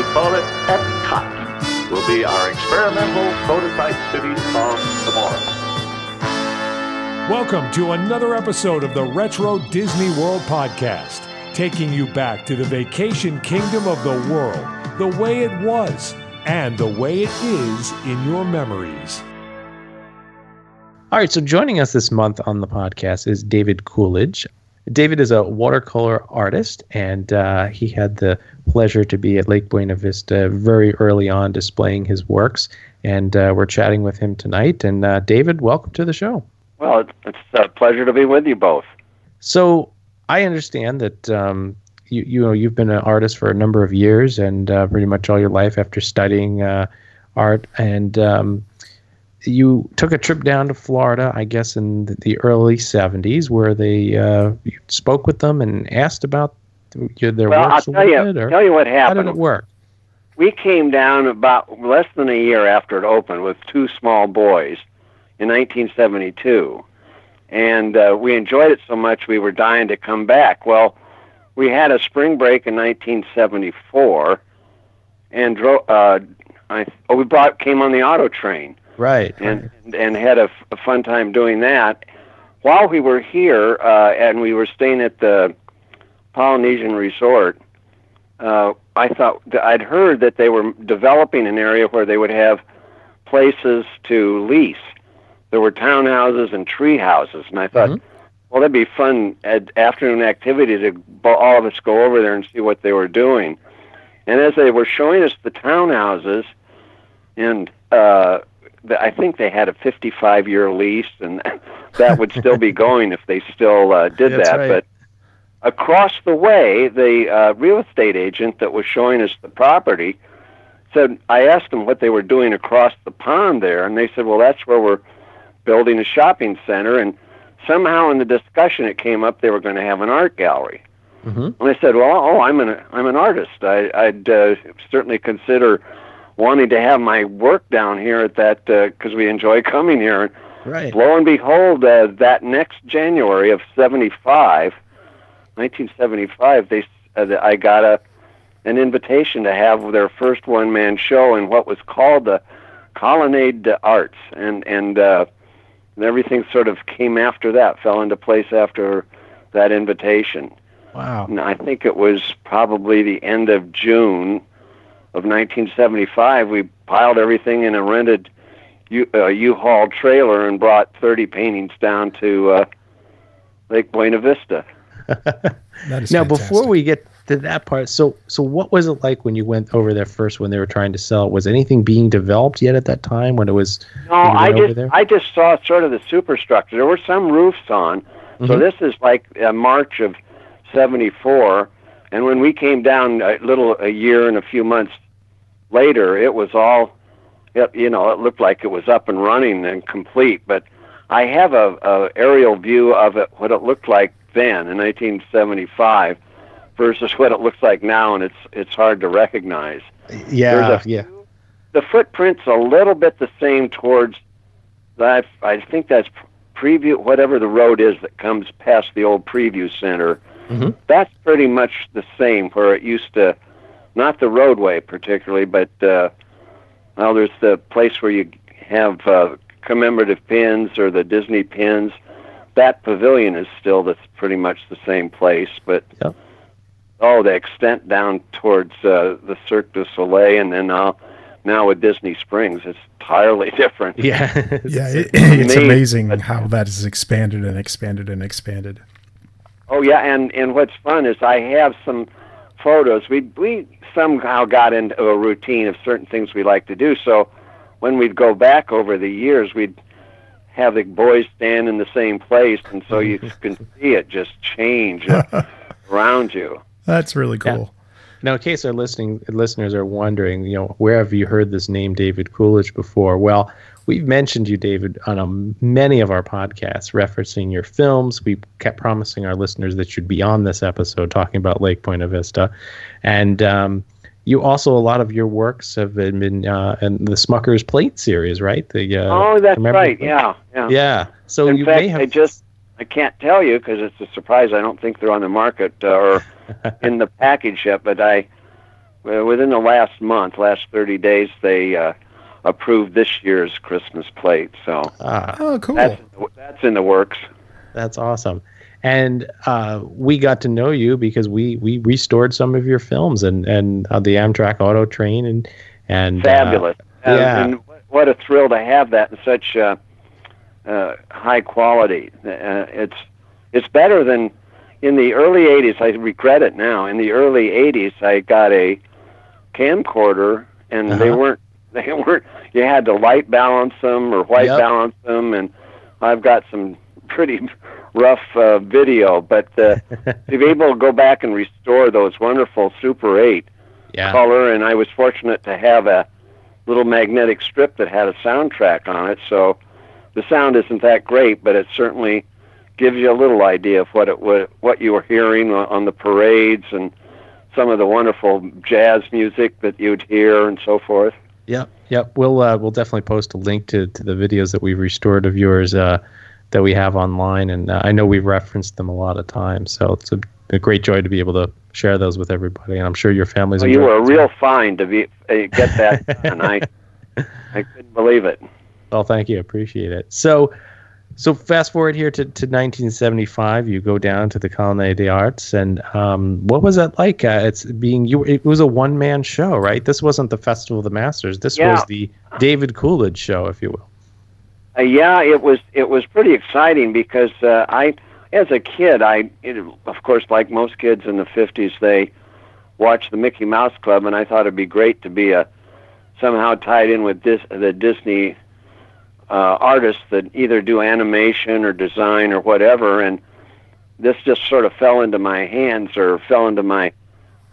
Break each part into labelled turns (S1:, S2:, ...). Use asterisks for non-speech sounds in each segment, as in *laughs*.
S1: We call it Epcot. Will be our experimental prototype city of tomorrow.
S2: Welcome to another episode of the Retro Disney World Podcast, taking you back to the vacation kingdom of the world, the way it was, and the way it is in your memories.
S3: All right, so joining us this month on the podcast is David Coolidge. David is a watercolor artist, and uh, he had the pleasure to be at Lake Buena Vista very early on displaying his works. And uh, we're chatting with him tonight. And uh, David, welcome to the show.
S4: Well, it's, it's a pleasure to be with you both.
S3: So I understand that um, you you know you've been an artist for a number of years and uh, pretty much all your life after studying uh, art and um, you took a trip down to Florida, I guess, in the early '70s, where they uh, you spoke with them and asked about their
S4: well,
S3: works.
S4: I'll tell you, tell you what happened.
S3: How did it work?
S4: We came down about less than a year after it opened with two small boys in 1972, and uh, we enjoyed it so much we were dying to come back. Well, we had a spring break in 1974, and drove. Uh, I, oh, we brought came on the auto train
S3: Right.
S4: and and had a, f- a fun time doing that. While we were here, uh, and we were staying at the Polynesian Resort, uh, I thought I'd heard that they were developing an area where they would have places to lease. There were townhouses and tree houses, and I thought,
S3: Mhm.
S4: well, that'd be fun ad- afternoon activity to all of us go over there and see what they were doing. And as they were showing us the townhouses, and uh, I think they had a 55 year lease, and *laughs* that would still be going if they still uh, did
S3: That's
S4: that.
S3: right.
S4: But across the way, the uh, real estate agent that was showing us the property said, I asked them what they were doing across the pond there, and they said, Well, that's where we're building a shopping center. And somehow in the discussion, it came up they were going to have an art gallery.
S3: Mhm.
S4: And I said, "Well, oh, I'm an I'm an artist. I, I'd uh, certainly consider wanting to have my work down here at that because we enjoy *laughs* coming here." And
S3: Right.
S4: lo and behold, uh, that next January of '75, 1975, they uh, I got a an invitation to have their first one man show in what was called the Colonnade des Arts, and and uh, and everything sort of came after that, fell into place after that invitation.
S3: Wow.
S4: And I think it was probably the end of June of 1975. We piled everything in a rented U, uh, U-Haul trailer and brought 30 paintings down to uh, Lake Buena Vista. *laughs*
S5: That is
S3: Now,
S5: fantastic.
S3: before we get to that part, so so what was it like when you went over there first when they were trying to sell it? Was anything being developed yet at that time when it was?
S4: No, I just
S3: there?
S4: I just saw sort of the superstructure. There were some roofs on, so
S3: Mhm.
S4: this is like uh, March of '74, and when we came down a little a year and a few months later, it was all, yep, you know, it looked like it was up and running and complete. But I have a, a aerial view of it, what it looked like then in 1975, versus what it looks like now, and it's it's hard to recognize
S3: yeah,
S4: a
S3: yeah.
S4: the footprint's a little bit the same towards that. I think that's preview, whatever the road is that comes past the old preview center.
S3: Mhm.
S4: That's pretty much the same where it used to, not the roadway particularly, but uh, well, there's the place where you have uh, commemorative pins or the Disney pins. That pavilion is still that's pretty much the same place, but
S3: Yep.
S4: oh, the extent down towards uh, the Cirque du Soleil, and then now now with Disney Springs, it's entirely *laughs* different.
S3: Yeah.
S5: yeah, it, *clears throat* it's amazing how that has expanded and expanded and expanded.
S4: Oh yeah, and and what's fun is I have some photos. We we somehow got into a routine of certain things we like to do. So when we'd go back over the years, we'd have the boys stand in the same place, and so you *laughs* can see it just change *laughs* around you.
S5: That's really cool.
S3: Now, in case our listening listeners are wondering, you know, where have you heard this name David Coolidge before? Well, we've mentioned you, David, on a, many of our podcasts, referencing your films. We kept promising our listeners that you'd be on this episode talking about Lake Buena Vista, and um, you also a lot of your works have been, been uh, in the Smucker's Plate series, right? The uh,
S4: oh, that's right. Yeah, yeah.
S3: yeah. So
S4: In
S3: you
S4: fact,
S3: may have
S4: I just I can't tell you because it's a surprise. I don't think they're on the market uh, or *laughs* in the package yet. But I, well, within the last month, last thirty days, they uh, approved this year's Christmas plate. So
S3: ah,
S5: Oh, cool.
S4: that's that's in the works.
S3: That's awesome. And uh, we got to know you because we, we restored some of your films and and uh, the Amtrak Auto Train and and uh,
S4: Fabulous. Uh,
S3: yeah.
S4: And what a thrill to have that in such uh, uh, high quality. Uh, it's it's better than in the early '80s. I regret it now. In the early '80s, I got a camcorder, and they
S3: Uh-huh.
S4: weren't *laughs* they weren't. You had to light balance them or white
S3: Yep.
S4: balance them, and I've got some pretty *laughs* rough uh, video. But uh, *laughs* to be able to go back and restore those wonderful Super 8
S3: yeah
S4: color, and I was fortunate to have a little magnetic strip that had a soundtrack on it. So the sound isn't that great, but it certainly gives you a little idea of what it wa what you were hearing on the parades and some of the wonderful jazz music that you'd hear and so forth.
S3: Yep, yep. We'll uh, we'll definitely post a link to, to the videos that we've restored of yours uh, that we have online, and uh, I know we've referenced them a lot of times. So it's a, a great joy to be able to share those with everybody, and I'm sure your families.
S4: So you were a real
S3: well.
S4: find to be uh, get that, and I *laughs* I couldn't believe it.
S3: Well, thank you. Appreciate it. So, so fast forward here to, to 1975. You go down to the Colonnade des Arts, and um, what was that like? Uh, it's being you. It was a one man show, right? This wasn't the Festival of the Masters. This
S4: Yeah.
S3: was the David Coolidge show, if you will.
S4: Uh, yeah, it was it was pretty exciting because uh, I, as a kid, I it, of course like most kids in the '50s, they watched the Mickey Mouse Club, and I thought it'd be great to be a somehow tied in with this the Disney uh, artists that either do animation or design or whatever, and this just sort of fell into my hands or fell into my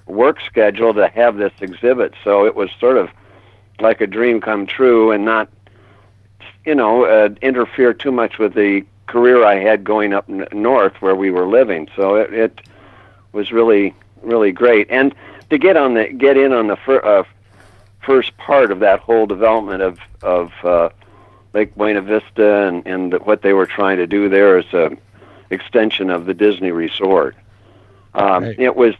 S4: work schedule to have this exhibit. So it was sort of like a dream come true, and not you know, uh, interfere too much with the career I had going up n- north where we were living. So it, it was really, really great. And to get on the get in on the fir- uh, first part of that whole development of of uh, Lake Buena Vista and and what they were trying to do there as a extension of the Disney Resort. Um,
S3: Right.
S4: It was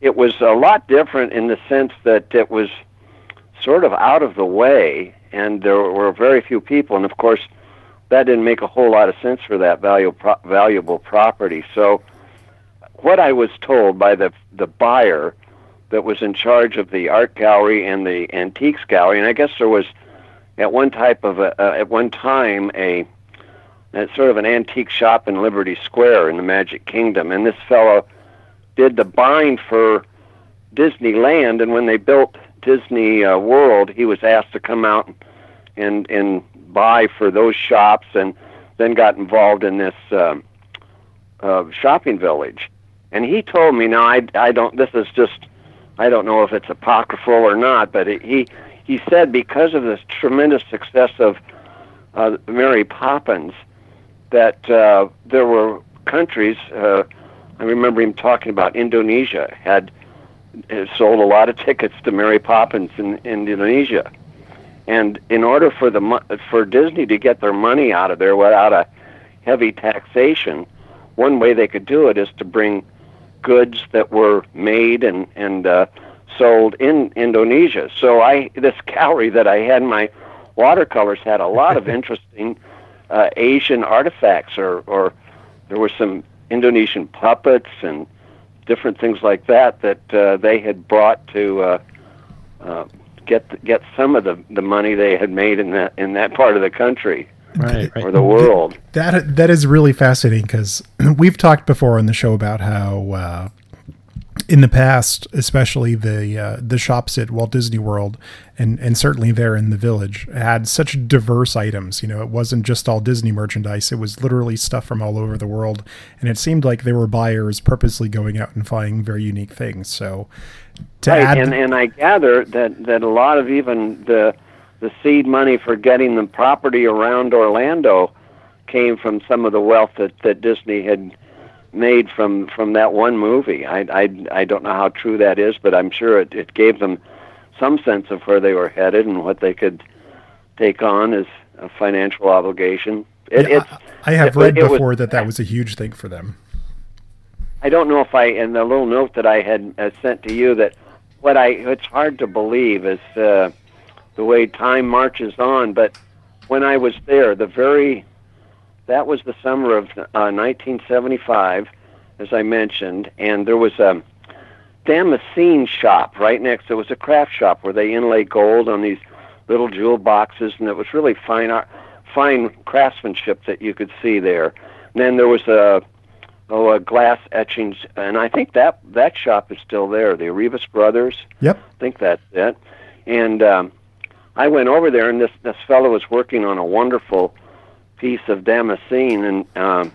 S4: it was a lot different in the sense that it was sort of out of the way, and there were very few people, and of course, that didn't make a whole lot of sense for that valuable pro- valuable property. So, what I was told by the the buyer that was in charge of the art gallery and the antiques gallery, and I guess there was at one type of a, uh, at one time a, sort of an antique shop in Liberty Square in the Magic Kingdom, and this fellow did the bind for Disneyland, and when they built Disney uh, World, he was asked to come out and and buy for those shops, and then got involved in this um, uh, shopping village. And he told me, now I I don't. This is just I don't know if it's apocryphal or not, but it, he he said because of this tremendous success of uh, Mary Poppins, that uh, there were countries. Uh, I remember him talking about Indonesia had uh, sold a lot of tickets to Mary Poppins in, in Indonesia, and in order for the for Disney to get their money out of there without a heavy taxation, one way they could do it is to bring goods that were made and and uh, sold in Indonesia. So I this gallery that I had my watercolors had a lot of *laughs* interesting uh, Asian artifacts, or or there were some Indonesian puppets and different things like that that uh, they had brought to uh, uh, get get some of the, the money they had made in that in that part of the country
S3: Right,
S4: or the world.
S5: That that is really fascinating because *clears throat* we've talked before on the show about how uh, in the past, especially the uh, the shops at Walt Disney World, and and certainly there in the village, had such diverse items. You know, it wasn't just all Disney merchandise; it was literally stuff from all over the world, and it seemed like there were buyers purposely going out and finding very unique things. So,
S4: right,
S5: add,
S4: and and I gather that that a lot of even the the seed money for getting the property around Orlando came from some of the wealth that that Disney had made from from that one movie. I I I don't know how true that is, but I'm sure it it gave them some sense of where they were headed and what they could take on as a financial obligation. It,
S5: Yeah,
S4: it's
S5: I have
S4: it-
S5: read
S4: it was-
S5: before that that was a huge thing for them.
S4: I don't know if I in the little note that I had uh, sent to you that what I it's hard to believe is uh, the way time marches on. But when I was there, the very that was the summer of uh, 1975, as I mentioned, and there was a Damascene shop right next. There was a craft shop where they inlay gold on these little jewel boxes, and it was really fine art, fine craftsmanship that you could see there. And then there was a oh, uh, glass etchings, and I think that that shop is still there. The Arribas Brothers,
S5: Yep.
S4: I think that's it. And um, I went over there, and this this fellow was working on a wonderful piece of Damascene, and um,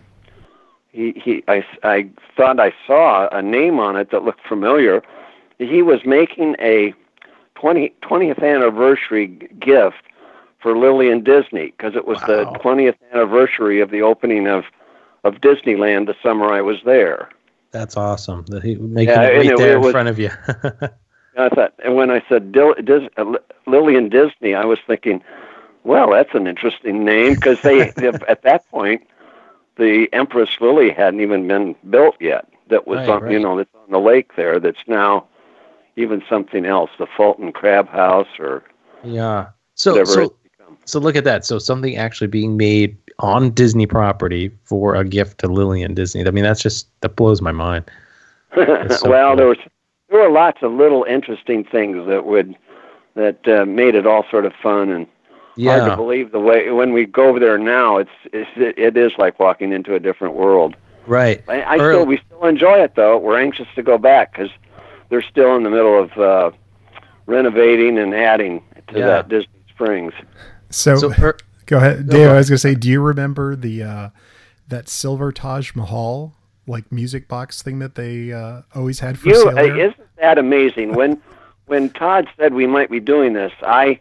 S4: he he I I thought I saw a name on it that looked familiar. He was making a 20, 20th anniversary g- gift for Lillian Disney because it was the 20th anniversary of the opening of of Disneyland the summer I was there.
S3: That's awesome. That he making
S4: Yeah,
S3: it right
S4: it-
S3: there
S4: it
S3: in front of you. *laughs*
S4: I thought, and when I said Dil, Dis, uh, Lillian Disney, I was thinking, well, that's an interesting name because *laughs* they at that point the Empress Lily hadn't even been built yet. That was
S3: Right,
S4: on, you know that's on the lake there. That's now even something else, the Fulton Crab House or
S3: yeah. So
S4: whatever
S3: so so look at that. So something actually being made on Disney property for a gift to Lillian Disney. I mean, that's just that blows my mind. *laughs* So
S4: well,
S3: cool.
S4: there was there were lots of little interesting things that would that uh, made it all sort of fun and hard to believe the way when we go over there now. It's, it's it is like walking into a different world.
S3: Right.
S4: I, I still we still enjoy it though. We're anxious to go back because they're still in the middle of uh, renovating and adding to
S3: Yeah.
S4: that Disney Springs.
S5: So,
S3: So er,
S5: go ahead, Dave.
S3: go
S5: I was gonna say, do you remember the uh, that silver Taj Mahal like music box thing that they uh, always had for
S4: You
S5: sale?
S4: uh,
S5: there?
S4: isn't that amazing? When when Todd said we might be doing this, I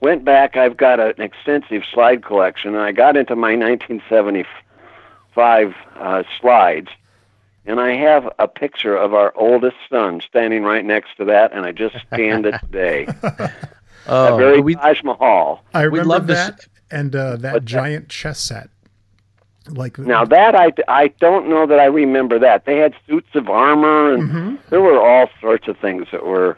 S4: went back. I've got an extensive slide collection, and I got into my 1975 uh, slides, and I have a picture of our oldest son standing right next to that, and I just scanned it today. *laughs*
S3: oh,
S4: a very
S3: we,
S4: Taj Mahal.
S5: I
S3: we'd
S5: remember
S3: love to
S5: that and uh, that
S4: What's that?
S5: giant chess set. Like
S4: Now that I, I don't know that I remember that. They had suits of armor, and
S5: Mm-hmm.
S4: there were all sorts of things that were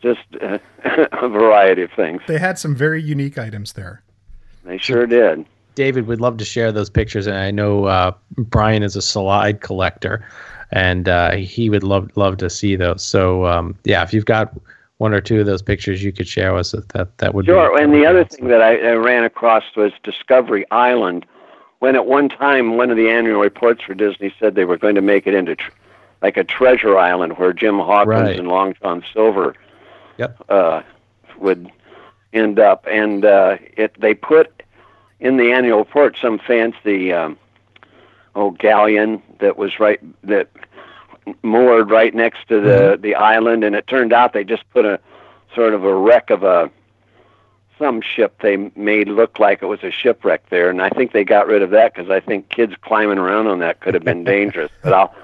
S4: just uh, *laughs* a variety of things.
S5: they had some very unique items there.
S4: They sure did.
S3: David would love to share those pictures, and I know uh, Brian is a slide collector, and uh, he would love love to see those. So um, yeah, if you've got one or two of those pictures, you could share with us. That that would
S4: Sure.
S3: be
S4: And the other thing that I, I ran across was Discovery Island. When at one time one of the annual reports for Disney said they were going to make it into tr- like a treasure island where Jim Hawkins
S3: Right.
S4: and Long John Silver
S3: Yep.
S4: uh, would end up, and uh, it they put in the annual report some fancy um, oh galleon that was right that moored right next to the the island, and it turned out they just put a sort of a wreck of a some ship they made look like it was a shipwreck there, and I think they got rid of that because I think kids climbing around on that could have been *laughs* dangerous. But I'll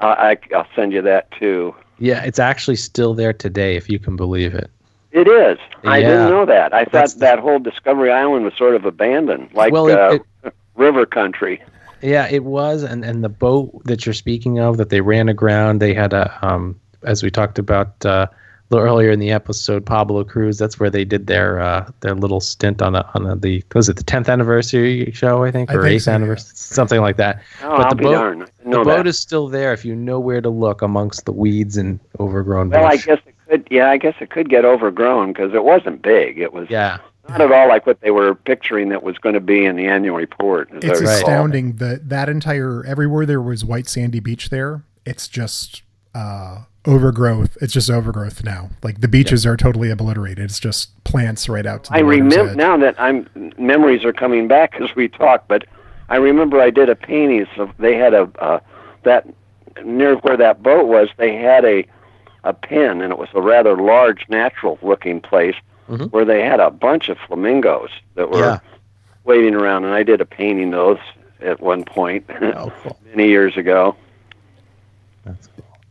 S4: I, I'll send you that too.
S3: Yeah, it's actually still there today, if you can believe it.
S4: It is. I
S3: Yeah.
S4: didn't know that. I
S3: That's
S4: thought that whole Discovery Island was sort of abandoned, like
S3: Well, it-
S4: uh, river country.
S3: Yeah, it was, and and the boat that you're speaking of that they ran aground, they had a um as we talked about uh, little earlier in the episode, Pablo Cruise. That's where they did their uh, their little stint on the on the, the was it the 10th anniversary show I think
S5: I
S3: or 8th
S5: so, yeah.
S3: anniversary something like that.
S4: Oh,
S3: but
S4: I'll
S3: the
S4: be
S3: boat
S4: darned. I
S3: the
S4: know
S3: boat
S4: that.
S3: is still there if you know where to look amongst the weeds and overgrown
S4: well, I guess it could. Yeah, I guess it could get overgrown because it wasn't big. It was
S3: yeah,
S4: not at all like what they were picturing that was going to be in the annual report.
S5: It's
S4: recall.
S5: astounding that that entire everywhere there was white sandy beach there. It's just uh, overgrowth. It's just overgrowth now. Like the beaches are totally obliterated. It's just plants right out to the
S4: I remember now that I'm memories are coming back as we talk. But I remember I did a painting. So they had a uh, that near where that boat was. They had a a pen, and it was a rather large, natural-looking place
S3: Mhm.
S4: where they had a bunch of flamingos that were
S3: Yeah.
S4: waiting around. And I did a painting of those at one point
S3: Oh, cool. *laughs*
S4: many years ago.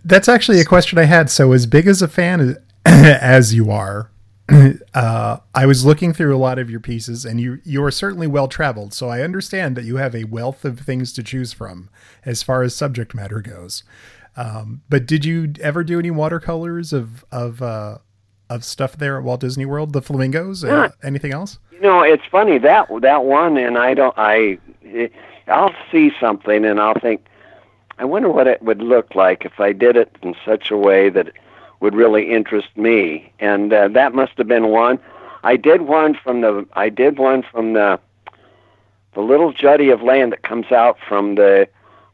S3: That's
S5: actually a question I had. So, as big as a fan as *clears throat* you are, *clears throat* uh, I was looking through a lot of your pieces, and you you are certainly well traveled. So, I understand that you have a wealth of things to choose from as far as subject matter goes. Um, but did you ever do any watercolors of of uh, of stuff there at Walt Disney World? The flamingos? Uh, anything else?
S4: You know, it's funny that that one, and I don't. I I'll see something, and I'll think, I wonder what it would look like if I did it in such a way that would really interest me. And uh, that must have been one. I did one from the. I did one from the. The little jutty of land that comes out from the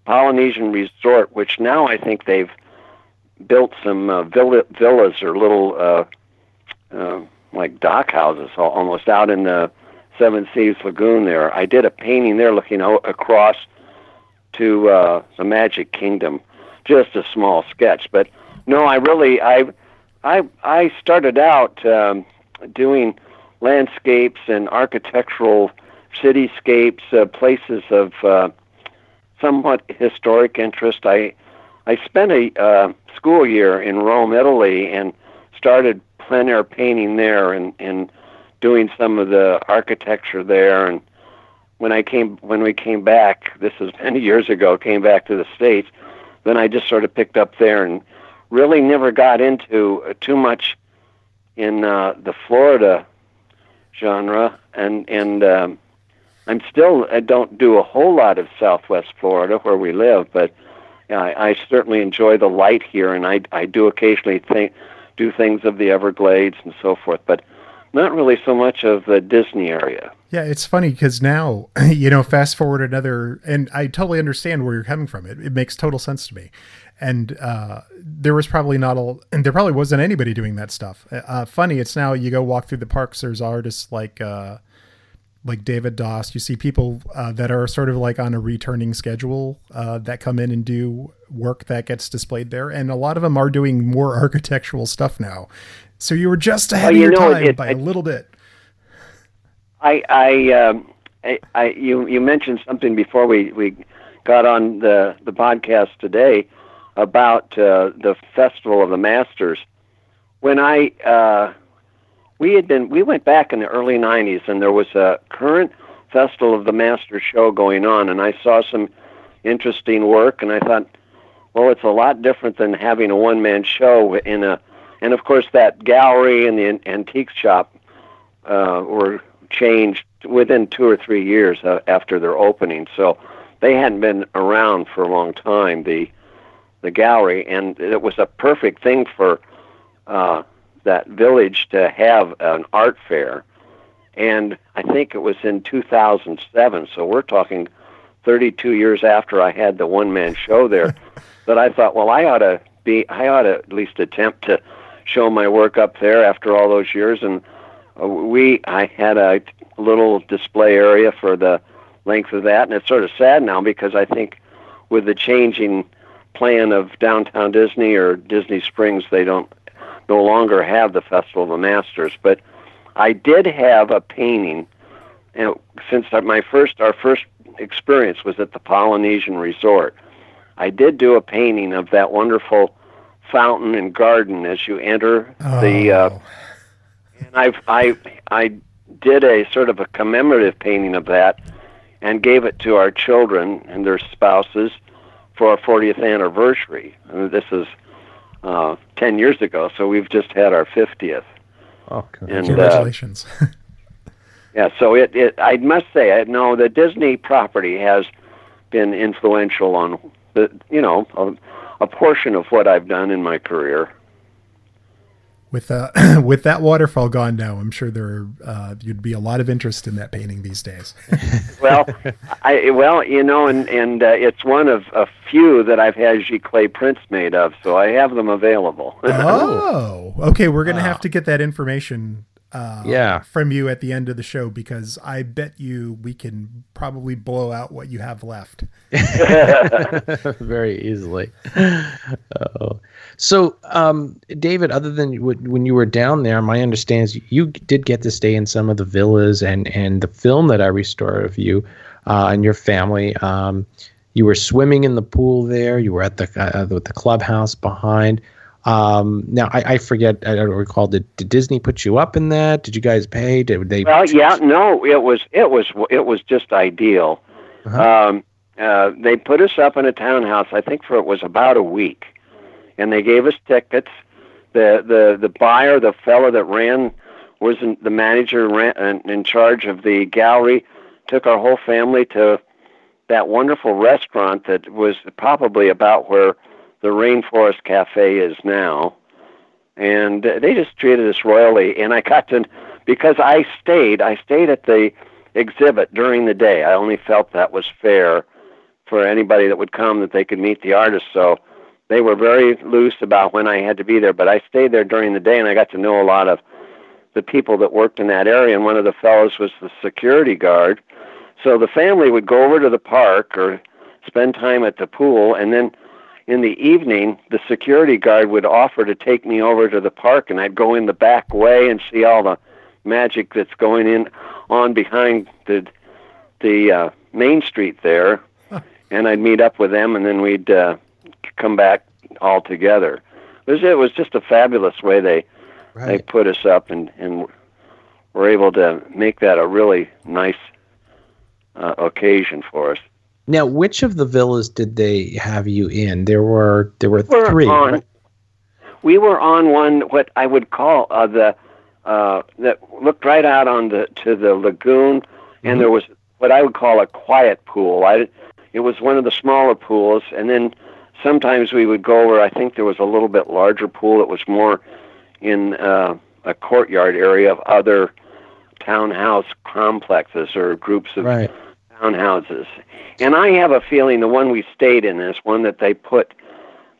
S4: Polynesian resort, which now I think they've built some uh, villa, villas or little uh, uh, like dock houses almost out in the Seven Seas Lagoon there. I did a painting there looking o- across to uh, the Magic Kingdom, just a small sketch. But no, I really I I I started out um, doing landscapes and architectural cityscapes, uh, places of uh, somewhat historic interest. I I spent a uh, school year in Rome, Italy, and started plein air painting there and, and doing some of the architecture there. And when I came when we came back, this is many years ago, came back to the states, then I just sort of picked up there and really never got into uh, too much in uh, the Florida genre. And and um, I'm still I don't do a whole lot of Southwest Florida where we live, but I, I certainly enjoy the light here, and I I do occasionally think do things of the Everglades and so forth, but not really so much of the Disney area.
S5: Yeah, it's funny because now, *clears throat* you know, fast forward another, and I totally understand where you're coming from. It, it makes total sense to me. And uh, there was probably not a, and there probably wasn't anybody doing that stuff. Uh, funny, it's now you go walk through the parks. There's artists like, uh, like David Doss. You see people uh, that are sort of like on a returning schedule uh, that come in and do work that gets displayed there, and a lot of them are doing more *laughs* architectural stuff now. So you were just ahead
S4: Well,
S5: of your
S4: know,
S5: time
S4: it-
S5: by
S4: it-
S5: a little bit.
S4: I I, um, I I you you mentioned something before we we got on the the podcast today about uh, the Festival of the Masters. When I uh, we had been we went back in the early '90s, and there was a current Festival of the Masters show going on, and I saw some interesting work, and I thought, well, it's a lot different than having a one man show in a, and of course that gallery and the antique shop uh, were changed within two or three years uh, after their opening. So they hadn't been around for a long time. The the gallery, and it was a perfect thing for uh, that village to have an art fair. And I think it was in 2007. So we're talking 32 years after I had the one man show there. *laughs* that I thought, well, I ought to be, I ought to at least attempt to show my work up there after all those years. And we I had a little display area for the length of that, and it's sort of sad now because I think with the changing plan of downtown Disney or Disney Springs, they don't no longer have the Festival of the Masters. But I did have a painting, and since my first our first experience was at the Polynesian Resort, I did do a painting of that wonderful fountain and garden as you enter the. Uh,
S5: Oh.
S4: And I've I I did a sort of a commemorative painting of that, and gave it to our children and their spouses for our 40th anniversary. And this is uh, 10 years ago, so we've just had our 50th.
S3: Oh, cool.
S4: And uh,
S5: Congratulations. *laughs*
S4: yeah, so it, it I must say, I know the Disney property has been influential on the you know a, a portion of what I've done in my career.
S5: With uh, *clears throat* with that waterfall gone now, I'm sure there uh, you'd be a lot of interest in that painting these days. *laughs*
S4: well, I well, you know, and and uh, it's one of a few that I've had giclée prints made of, so I have them available.
S5: oh, *laughs* okay. We're gonna have to get that information uh,
S3: Yeah.
S5: from you at the end of the show because I bet you we can probably blow out what you have left. *laughs*
S3: very easily. Oh. So, um, David, other than when you were down there, my understanding is you did get to stay in some of the villas and, and the film that I restored of you uh, and your family. Um, you were swimming in the pool there. You were at the uh, the, the clubhouse behind. Um, now, I, I forget. I don't recall. Did, did Disney put you up in that? Did you guys pay? Did they?
S4: Well, yeah, no, it was it was it was just ideal. Um, uh, they put us up in a townhouse. I think for it was about a week, and they gave us tickets. The the the buyer, the fellow that ran, was in, the manager ran, in, in charge of the gallery. Took our whole family to that wonderful restaurant that was probably about where the Rainforest Cafe is now. And they just treated us royally. And I got to, because I stayed, I stayed at the exhibit during the day. I only felt that was fair for anybody that would come that they could meet the artist. So they were very loose about when I had to be there. But I stayed there during the day and I got to know a lot of the people that worked in that area. And one of the fellows was the security guard. So the family would go over to the park or spend time at the pool, and then in the evening, the security guard would offer to take me over to the park, and I'd go in the back way and see all the magic that's going in on behind the the uh, main street there, and I'd meet up with them, and then we'd uh, come back all together. It was, it was just a fabulous way they they put us up and and were able to make that a really nice uh, occasion for us.
S3: Now, which of the villas did they have you in? There were there were
S4: We're
S3: three.
S4: on-
S3: right?
S4: We were on one what I would call uh, the uh, that looked right out on the to the lagoon, and there was what I would call a quiet pool. I it was one of the smaller pools, and then sometimes we would go over. I think there was a little bit larger pool that was more in uh, a courtyard area of other townhouse complexes or groups of
S3: Right.
S4: Townhouses. And I have a feeling the one we stayed in is one that they put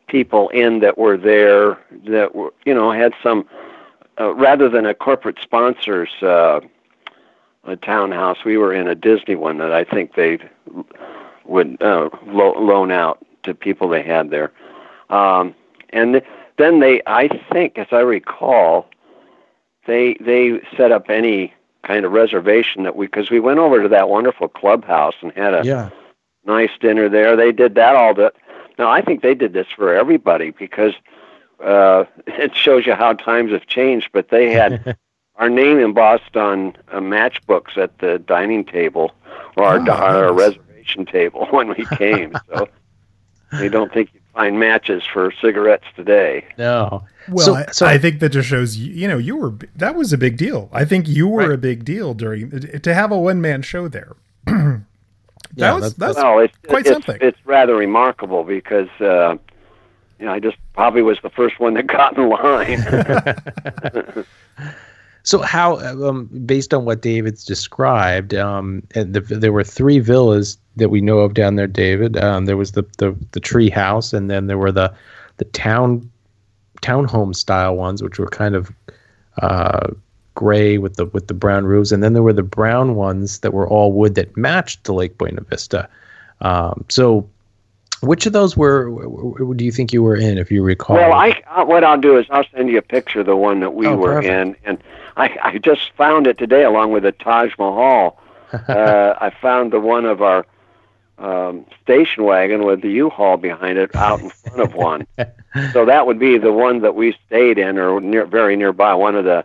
S4: people in that were there that were, you know, had some, uh, rather than a corporate sponsor's uh, a townhouse, we were in a Disney one that I think they would uh, lo- loan out to people they had there. Um, and then they, I think, as I recall, they they set up any kind of reservation that we because we went over to that wonderful clubhouse and had a
S3: Yeah.
S4: nice dinner there. They did that all the. Now I think they did this for everybody because uh, *laughs* it shows you how times have changed. But they had *laughs* our name embossed on uh, matchbooks at the dining table or our,
S5: Oh,
S4: our
S5: nice.
S4: reservation table *laughs* when we came. so they don't think you'd find matches for cigarettes today.
S3: No.
S5: Well,
S3: So-
S5: I,
S3: so-
S5: I think that just shows you, you know, you were that was a big deal. I think you were
S3: Right.
S5: a big deal during to have a one man show there. *clears throat* that
S3: Yeah,
S5: was
S3: that's-
S5: that's
S4: well, it's
S5: quite
S4: it's,
S5: something.
S4: It's rather remarkable because uh, you know I just probably was the first one that got in line. *laughs* *laughs*
S3: So how, um, based on what David's described, um, and the, there were three villas that we know of down there, David. Um, there was the, the the tree house, and then there were the the town townhome style ones, which were kind of uh, gray with the with the brown roofs, and then there were the brown ones that were all wood that matched the Lake Buena Vista. Um, so, which of those were w- w- do you think you were in, if you recall?
S4: Well, I uh, what I'll do is I'll send you a picture of the one that we
S3: Oh,
S4: were
S3: perfect.
S4: in, and I, I just found it today along with the Taj Mahal. *laughs* uh, I found the one of our um, station wagon with the U-Haul behind it out in front of one. *laughs* so that would be the one that we stayed in, or near, very nearby, one of the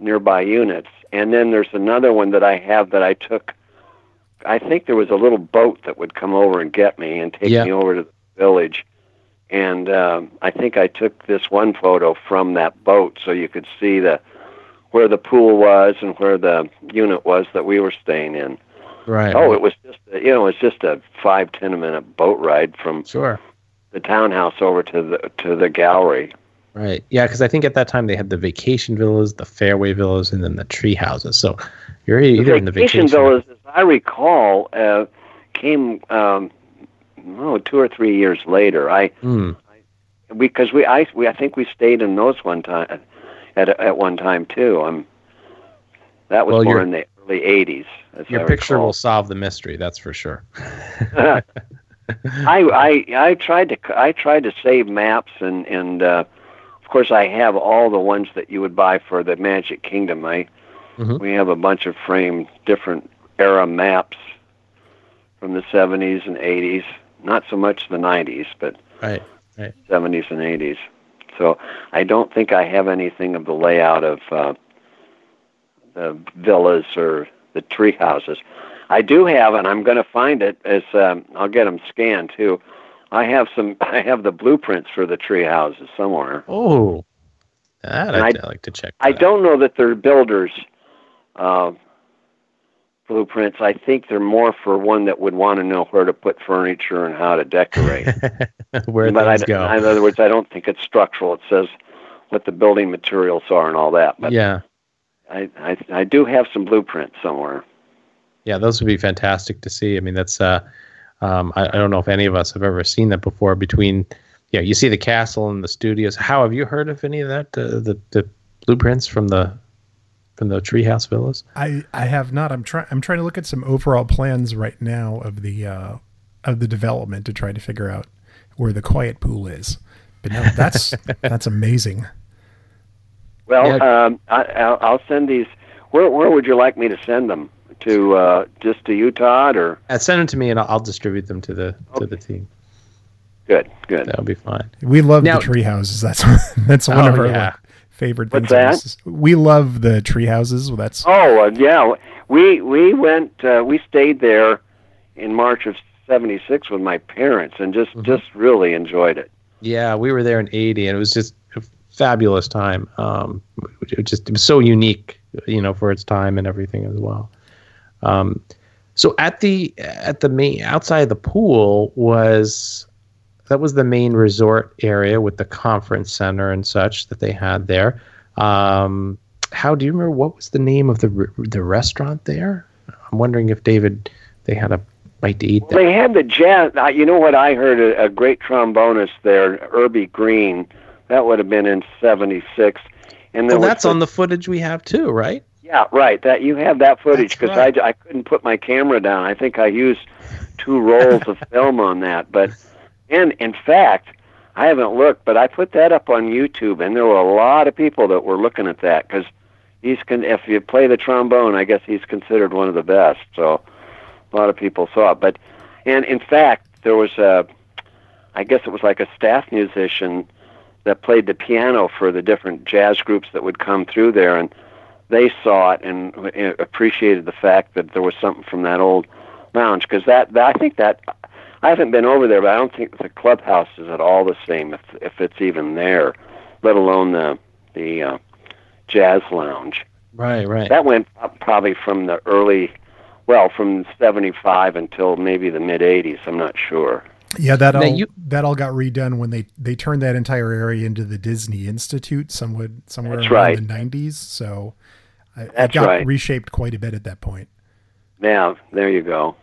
S4: nearby units. And then there's another one that I have that I took. I think there was a little boat that would come over and get me and take
S3: Yeah.
S4: me over to the village and um, I think I took this one photo from that boat so you could see the where the pool was and where the unit was that we were staying in.
S3: right.
S4: Oh, it was just a, you know it's just a five ten minute boat ride from
S3: sure.
S4: the townhouse over to the to the gallery.
S3: Right. Yeah, because I think at that time they had the vacation villas, the fairway villas, and then the tree houses. So you're
S4: The
S3: either in the
S4: vacation
S3: vacation
S4: villas, as I recall, uh, came um, oh, two or three years later. I
S3: Hmm.
S4: because we I we I think we stayed in those one time at at one time too. Um, that was
S3: Well,
S4: more in the early '80s.
S3: Your picture
S4: recall.
S3: will solve the mystery. That's for sure. *laughs*
S4: I, I I tried to I tried to save maps and and uh, of course I have all the ones that you would buy for the Magic Kingdom. I
S3: Mhm.
S4: we have a bunch of framed different era maps from the 70s and 80s. Not so much the 90s, but
S3: right, Right.
S4: 70s and 80s. So I don't think I have anything of the layout of uh, the villas or the tree houses. I do have, and I'm going to find it. As um, I'll get them scanned too. I have some. *laughs* I have the blueprints for the tree houses somewhere.
S3: Oh, that I'd,
S4: I-
S3: like to check.
S4: I
S3: out.
S4: don't know that they're builders uh, blueprints. I think they're more for one that would want to know where to put furniture and how to decorate. *laughs*
S3: where
S4: but
S3: things
S4: I,
S3: go.
S4: in other words, I don't think it's structural. It says what the building materials are and all that. But
S3: yeah,
S4: I, I, I do have some blueprints somewhere.
S3: yeah, those would be fantastic to see. I mean, that's uh, um, I, I don't know if any of us have ever seen that before. Between, yeah, you see the castle and the studios. How have you heard of any of that? Uh, the the blueprints from the from the treehouse villas.
S5: I I have not. I'm trying. I'm trying to look at some overall plans right now of the uh, of the development to try to figure out where the quiet pool is. But no, that's *laughs* that's amazing.
S4: Well,
S3: Yeah.
S4: um, I, I'll, I'll send these. Where, where would you like me to send them? To uh, just to you, Todd, or
S3: Uh, send them to me, and I'll, I'll distribute them to the to the team.
S4: good, good.
S3: That'll be fine.
S5: We love
S3: Now-
S5: the tree houses. That's *laughs* that's one
S3: Oh,
S5: of our
S3: yeah.
S5: like, favorite
S4: What's
S5: things. We love the tree houses. Well, that's
S4: Oh, uh, yeah. We we went. Uh, we stayed there in March of '76 with my parents, and just
S3: Mm-hmm.
S4: just really enjoyed it.
S3: Yeah, we were there in '80, and it was just a fabulous time. Um, it just it was so unique, you know, for its time and everything as well. Um, so at the at the main outside the pool was that was the main resort area with the conference center and such that they had there. Um, how do you remember what was the name of the the restaurant there? I'm wondering if David they had a bite to eat there.
S4: they had the jazz. You know what I heard? A, a great trombonist there, Urbie Green. That would have been in '76. And
S3: Well, that's on the footage we have too, right?
S4: Yeah, right. That you have that footage because
S3: right.
S4: I, I couldn't put my camera down. I think I used two rolls of film on that. But and in fact, I haven't looked, but I put that up on YouTube, and there were a lot of people that were looking at that because he's con- if you play the trombone, I guess he's considered one of the best. So a lot of people saw it. But and in fact, there was a, I guess it was like a staff musician that played the piano for the different jazz groups that would come through there, and they saw it and uh, appreciated the fact that there was something from that old lounge because that, that I think that I haven't been over there, but I don't think the clubhouse is at all the same if if it's even there, let alone the the uh, jazz lounge.
S3: Right, right.
S4: That went up probably from the early, well, from '75 until maybe the mid '80s. I'm not sure.
S5: yeah. That all
S3: you-
S5: that all got redone when they they turned that entire area into the Disney Institute somewhere somewhere
S4: That's
S5: around
S4: right.
S5: the '90s. So I, it got
S4: right.
S5: reshaped quite a bit at that point.
S4: Yeah, there you go.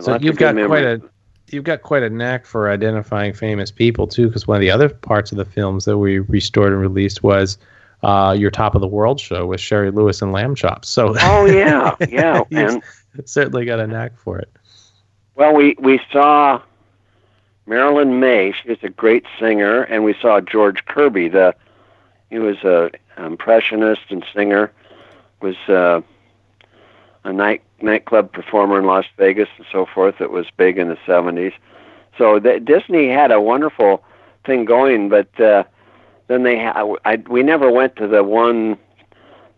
S3: So you've got quite a you've got quite a knack for identifying famous people too, because one of the other parts of the films that we restored and released was uh, your Top of the World show with Shari Lewis and Lamb Chops. So
S4: Oh yeah, *laughs* yeah, *laughs* and
S3: certainly got a knack for it.
S4: Well, we we saw Marilyn Maye. She was a great singer, and we saw George Kirby. The he was a impressionist and singer. Was uh, a night nightclub performer in Las Vegas and so forth. That was big in the seventies. So the, Disney had a wonderful thing going, but uh, then they ha- I, we never went to the one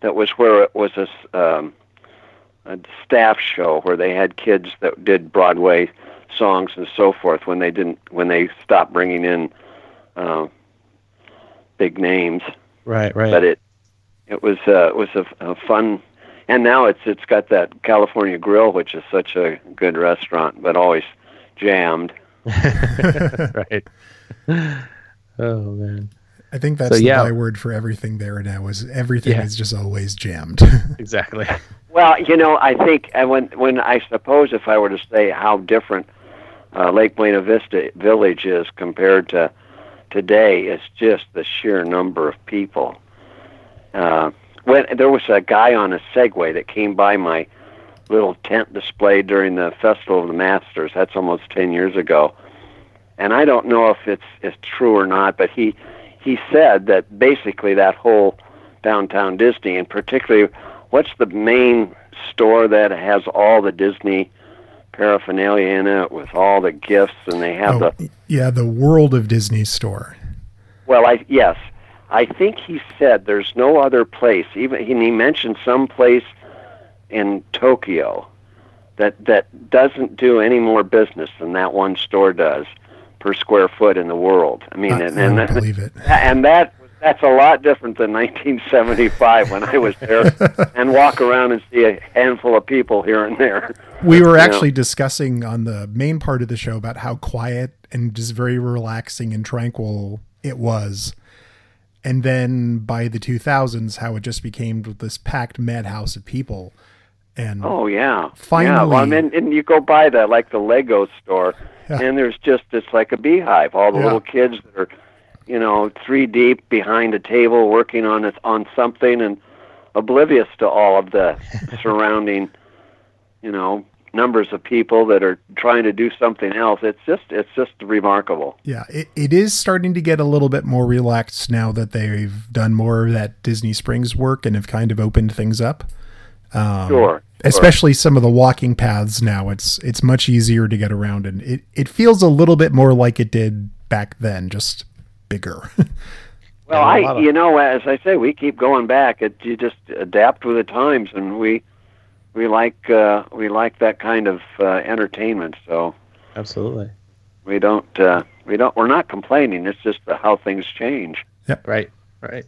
S4: that was where it was a um, a staff show where they had kids that did Broadway songs and so forth when they didn't when they stopped bringing in uh, big names.
S3: Right, right.
S4: But it it was uh, it was a, a fun, and now it's it's got that California Grill, which is such a good restaurant, but always jammed. *laughs*
S3: right. Oh man,
S5: I think that's
S3: So,
S5: the
S3: yeah.
S5: byword for everything there now. Is everything
S3: Yeah.
S5: is just always jammed. *laughs*
S3: exactly.
S4: Well, you know, I think and when when I suppose if I were to say how different uh, Lake Buena Vista Village is compared to today, it's just the sheer number of people. Uh, when there was a guy on a Segway that came by my little tent display during the Festival of the Masters. That's almost ten years ago, and I don't know if it's it's true or not, but he he said that basically that whole downtown Disney, and particularly what's the main store that has all the Disney paraphernalia in it with all the gifts and they have
S5: oh,
S4: the
S5: yeah, the World of Disney store.
S4: well I yes I think he said there's no other place even and he mentioned some place in Tokyo that that doesn't do any more business than that one store does per square foot in the world I mean
S5: I,
S4: and, and
S5: don't believe it.
S4: and that that's a lot different than 1975 when I was there *laughs* and walk around and see a handful of people here and there.
S5: We were
S4: You know?
S5: actually discussing on the main part of the show about how quiet and just very relaxing and tranquil it was. And then by the 2000s, how it just became this packed madhouse of people. And
S4: Oh yeah,
S5: finally yeah.
S4: Well, and then and you go by that like the Lego store,
S5: Yeah.
S4: and there's just it's like a beehive. All the
S5: Yeah.
S4: little kids that are, you know, three deep behind a table working on it on something and oblivious to all of the *laughs* surrounding, you know, numbers of people that are trying to do something else. It's just it's just remarkable.
S5: yeah, it, it is starting to get a little bit more relaxed now that they've done more of that Disney Springs work and have kind of opened things up. Um,
S4: Sure.
S5: especially some of the walking paths now it's it's much easier to get around and it, it feels a little bit more like it did back then just bigger *laughs*
S4: Well,
S3: Yeah, a
S4: I,
S3: lot of-
S4: you know, as I say, we keep going back. It you just adapt with the times, and we we like uh, we like that kind of uh, entertainment. So
S3: Absolutely.
S4: we don't uh, we don't we're not complaining. It's just how things change.
S3: Right. Right.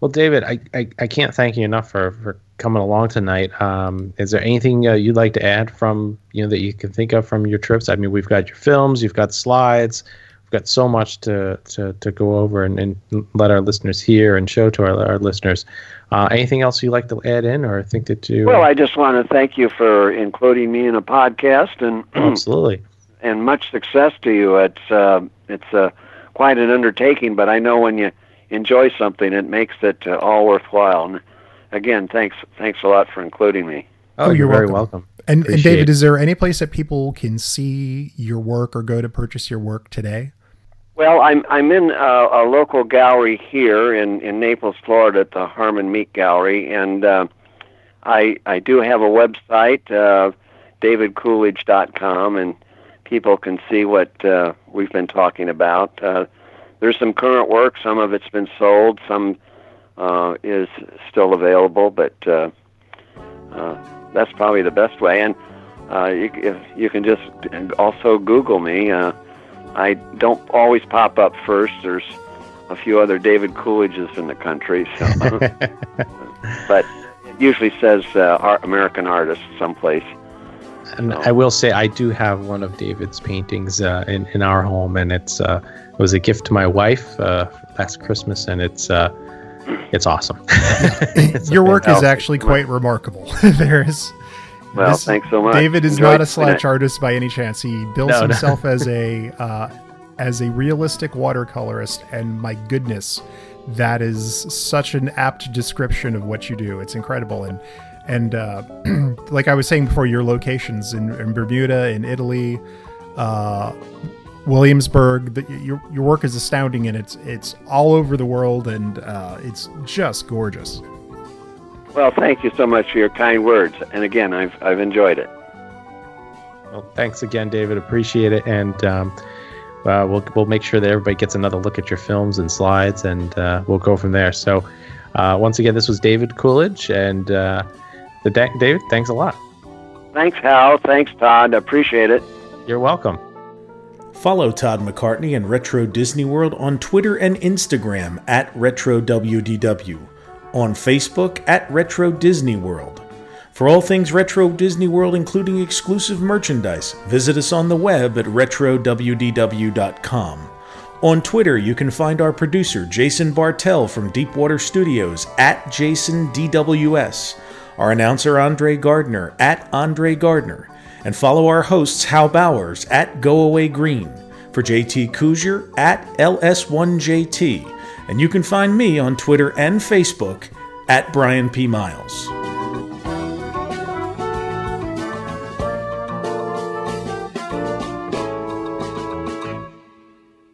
S3: Well, David, I, I, I can't thank you enough for, for coming along tonight. Um, is there anything uh, you'd like to add from you know that you can think of from your trips? I mean, we've got your films, you've got slides, we've got so much to, to, to go over and, and let our listeners hear and show to our, our listeners. Uh, anything else you'd like to add in, or think that you?
S4: Well, I just want to thank you for including me in a podcast, and *clears throat*
S3: absolutely.
S4: and much success to you. It's uh, it's uh, quite an undertaking, but I know when you enjoy something, it makes it uh, all worthwhile. And again, thanks thanks a lot for including me.
S3: Oh,
S5: Oh,
S3: you're,
S5: you're
S3: very
S5: welcome.
S3: welcome.
S5: And, and david is there any place that people can see your work or go to purchase your work today
S4: Well, I'm I'm in a, a local gallery here in, in Naples, Florida, at the Harmon Meek Gallery, and uh, I I do have a website, uh, davidcoolidge.com, and people can see what uh, we've been talking about. Uh, there's some current work. Some of it's been sold. Some uh, is still available, but uh, uh, that's probably the best way. And uh, you, if you can just also Google me. Uh, I don't always pop up first. There's a few other David Coolidges in the country, so *laughs* but it usually says uh, art, American artist someplace.
S3: And I will say, I do have one of David's paintings uh, in in our home, and it's uh, it was a gift to my wife uh, last Christmas, and it's uh, it's awesome. It's *laughs* *laughs*
S5: your work is actually quite remarkable *laughs* there's
S4: Well,
S5: this-
S4: thanks so much.
S5: david is
S4: Enjoyed
S5: not a
S4: doing it.
S5: slash artist by any chance he bills
S3: No, no.
S5: himself as a uh, as a realistic watercolorist and my goodness that is such an apt description of what you do it's incredible and and uh, *clears throat* like i was saying before your locations in, in bermuda in italy uh, williamsburg the, your, your work is astounding and it's it's all over the world and uh, it's just gorgeous
S4: Well, thank you so much for your kind words, and again, I've I've enjoyed it.
S3: well, thanks again, David. Appreciate it, and um, uh, we'll we'll make sure that everybody gets another look at your films and slides, and uh, we'll go from there. So, uh, once again, this was David Coolidge, and uh, the da- David. Thanks a lot.
S4: Thanks, Hal. Thanks, Todd. Appreciate it.
S3: You're welcome.
S6: Follow Todd McCartney and Retro Disney World on Twitter and Instagram at RetroWDW, on Facebook at Retro Disney World. For all things Retro Disney World, including exclusive merchandise, visit us on the web at RetroWDW.com. On Twitter, you can find our producer, Jason Bartell from Deepwater Studios, at JasonDWS, our announcer, Andre Gardner, at Andre Gardner, and follow our hosts, Hal Bowers, at Go Away Green, for JT Kuzier, at LS1JT, and you can find me on Twitter and Facebook, at Brian P. Miles.